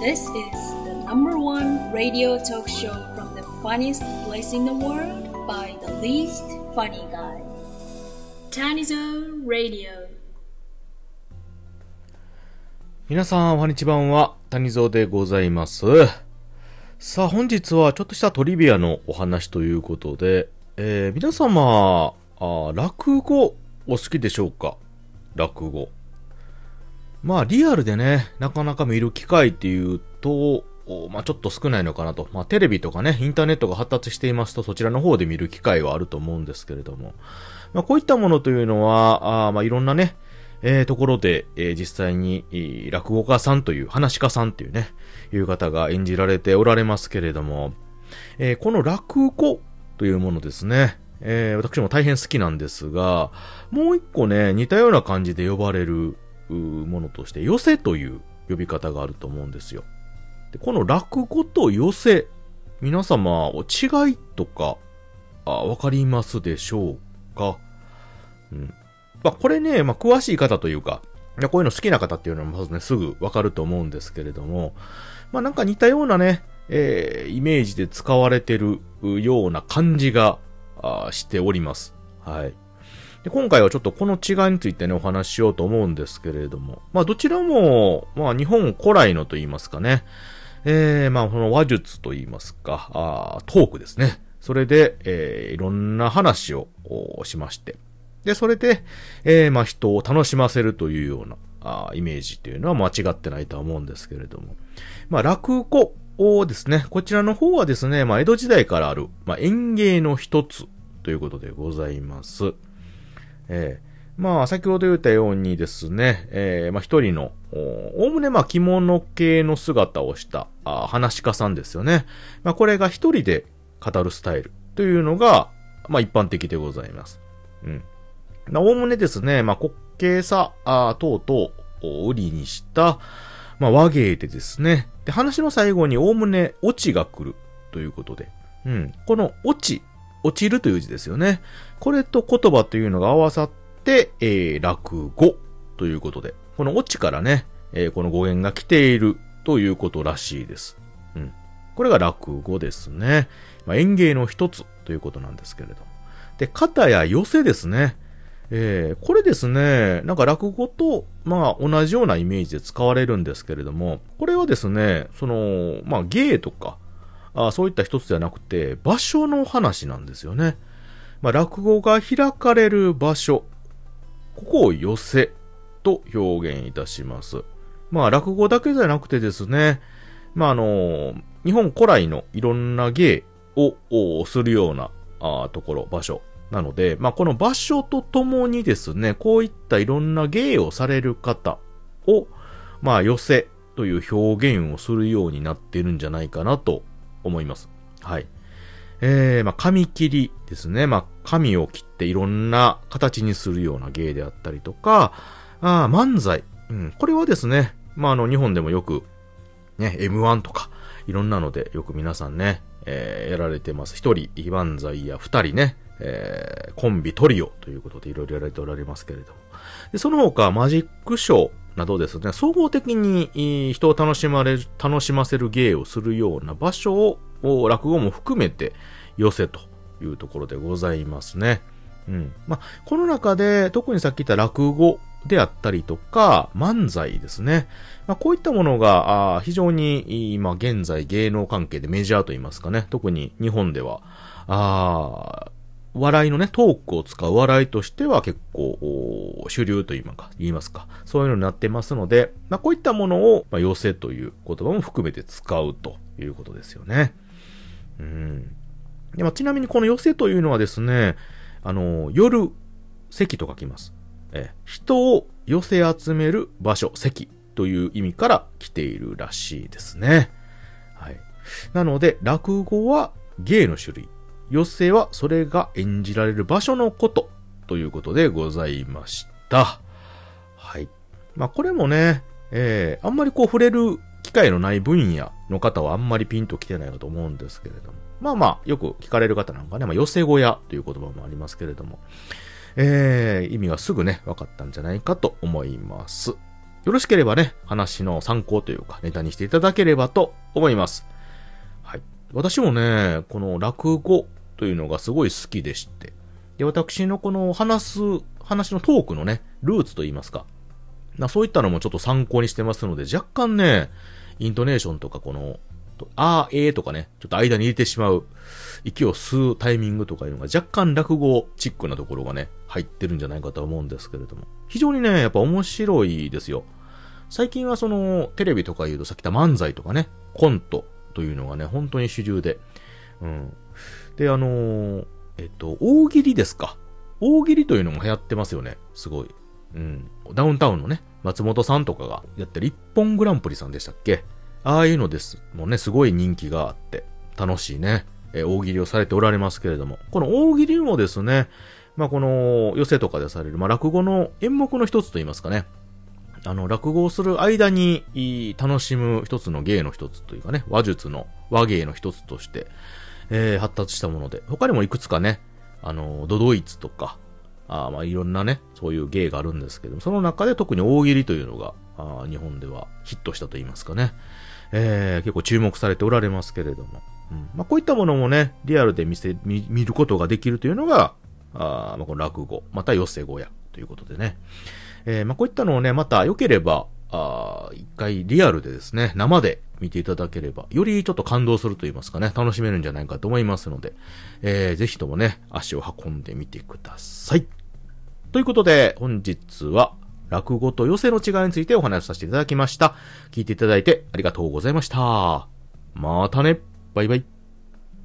This is the number one radio talk show from the funniest place in the world by the least funny guy. Tanizo Radio. 皆さん、おはにちばんは、谷蔵でございます。さあ、本日はちょっとしたトリビアのお話ということで、えー、皆様、あ落語お好きでしょうか落語。まあ、リアルでね、なかなか見る機会っていうと、まあ、ちょっと少ないのかなと。まあ、テレビとかね、インターネットが発達していますと、そちらの方で見る機会はあると思うんですけれども。まあ、こういったものというのは、あまあ、いろんなね、えー、ところで、えー、実際に、落語家さんという、話家さんというね、いう方が演じられておられますけれども、えー、この落語というものですね、えー、私も大変好きなんですが、もう一個ね、似たような感じで呼ばれるものとして、寄せという呼び方があると思うんですよ。でこの落語と寄せ、皆様お、違いとか、あ、わかりますでしょうか？うん。まあ、これね、まあ、詳しい方というか、こういうの好きな方っていうのはまずね、すぐわかると思うんですけれども、まあ、なんか似たようなね、えー、イメージで使われてるような感じがしております。はい。で今回はちょっとこの違いについてね、お話ししようと思うんですけれども、まあどちらも、まあ日本古来のと言いますかね、えー、まあこの話術と言いますか、あトークですね。それで、えー、いろんな話をしまして、で、それで、えー、まあ人を楽しませるというような、あイメージっていうのは間違ってないとは思うんですけれども。まあ落語をですね、こちらの方はですね、まあ江戸時代からある、まあ演芸の一つということでございます。えー、まあ、先ほど言ったようにですね、えー、まあ一人の、おおむねまあ着物系の姿をしたあ話し家さんですよね。まあこれが一人で語るスタイルというのが、まあ一般的でございます。うん。おおむねですね、まあ滑稽さあ等々を売りにした、まあ和芸でですね、で話の最後におおむねオチが来るということで、うん。このオチ落ちるという字ですよね。これと言葉というのが合わさって、えー、落語ということで、この落ちからね、えー、この語源が来ているということらしいです。うん。これが落語ですね。まあ、演芸の一つということなんですけれど。で、型や寄せですね。えー、これですね、なんか落語と、まあ、同じようなイメージで使われるんですけれども、これはですね、その、まあ、芸とか、あそういった一つではなくて、場所の話なんですよね。まあ、落語が開かれる場所、ここを寄せと表現いたします。まあ、落語だけじゃなくてですね、まあ、あの、日本古来のいろんな芸をするようなあところ、場所。なので、まあ、この場所とともにですね、こういったいろんな芸をされる方を、まあ、寄せという表現をするようになっているんじゃないかなと思います。はい。えー、まあ、紙切りですね。まあ、紙を切っていろんな形にするような芸であったりとか、あ漫才。うん、これはですね、まあ、あの、日本でもよく、ね、M1 とか、いろんなのでよく皆さんね、えー、やられてます。一人、漫才や二人ね、えー、コンビトリオということでいろいろやられておられますけれども。で、その他、マジックショーなどですね、総合的に人を楽しまれ、楽しませる芸をするような場所を、落語も含めて寄せというところでございますね。うん。まあ、この中で、特にさっき言った落語であったりとか、漫才ですね。まあ、こういったものが、非常に、今現在芸能関係でメジャーと言いますかね。特に日本では、あ笑いのね、トークを使う笑いとしては結構、主流と言いますか、そういうのになってますので、まあ、こういったものを、まあ、寄せという言葉も含めて使うということですよね。うん。でまあ、ちなみにこの寄せというのはですね、あの、夜、席と書きます。え、人を寄せ集める場所、席という意味から来ているらしいですね。はい。なので、落語は芸の種類。寄せはそれが演じられる場所のことということでございました。はい。まあこれもね、えー、あんまりこう触れる機会のない分野の方はあんまりピンと来てないかと思うんですけれども。まあまあ、よく聞かれる方なんかね、まあ寄せ小屋という言葉もありますけれども、えー、意味がすぐね、分かったんじゃないかと思います。よろしければね、話の参考というか、ネタにしていただければと思います。はい。私もね、この落語というのがすごい好きでして、で、私のこの話す、話のトークのね、ルーツといいますか、なそういったのもちょっと参考にしてますので、若干ね、イントネーションとかこの、あー、えーとかね、ちょっと間に入れてしまう、息を吸うタイミングとかいうのが若干落語チックなところがね、入ってるんじゃないかと思うんですけれども。非常にね、やっぱ面白いですよ。最近はその、テレビとか言うとさっき言った漫才とかね、コントというのがね、本当に主流で。うん。で、あのー、えっと、大喜利ですか。大喜利というのも流行ってますよね。すごい。うん。ダウンタウンのね、松本さんとかがやってる一本グランプリさんでしたっけああいうのです。もうね、すごい人気があって、楽しいね、え大喜利をされておられますけれども、この大喜利もですね、まあ、この寄せとかでされる、まあ、落語の演目の一つといいますかね、あの、落語をする間に楽しむ一つの芸の一つというかね、話術の和芸の一つとして、えー、発達したもので、他にもいくつかね、あの、ドドイツとか、あまあいろんなね、そういう芸があるんですけども、その中で特に大喜利というのが、あ日本ではヒットしたと言いますかね、えー、結構注目されておられますけれども、うん。まあ、こういったものもね、リアルで見せ、見見ることができるというのが、あまあ、この落語、また寄せ語やということでね、えー、まあ、こういったのをね、また良ければ、あ一回リアルでですね、生で見ていただければ、よりちょっと感動すると言いますかね、楽しめるんじゃないかと思いますので、えー、ぜひともね、足を運んでみてください。ということで、本日は、落語と寄席の違いについてお話しさせていただきました。聞いていただいてありがとうございました。またね。バイバイ。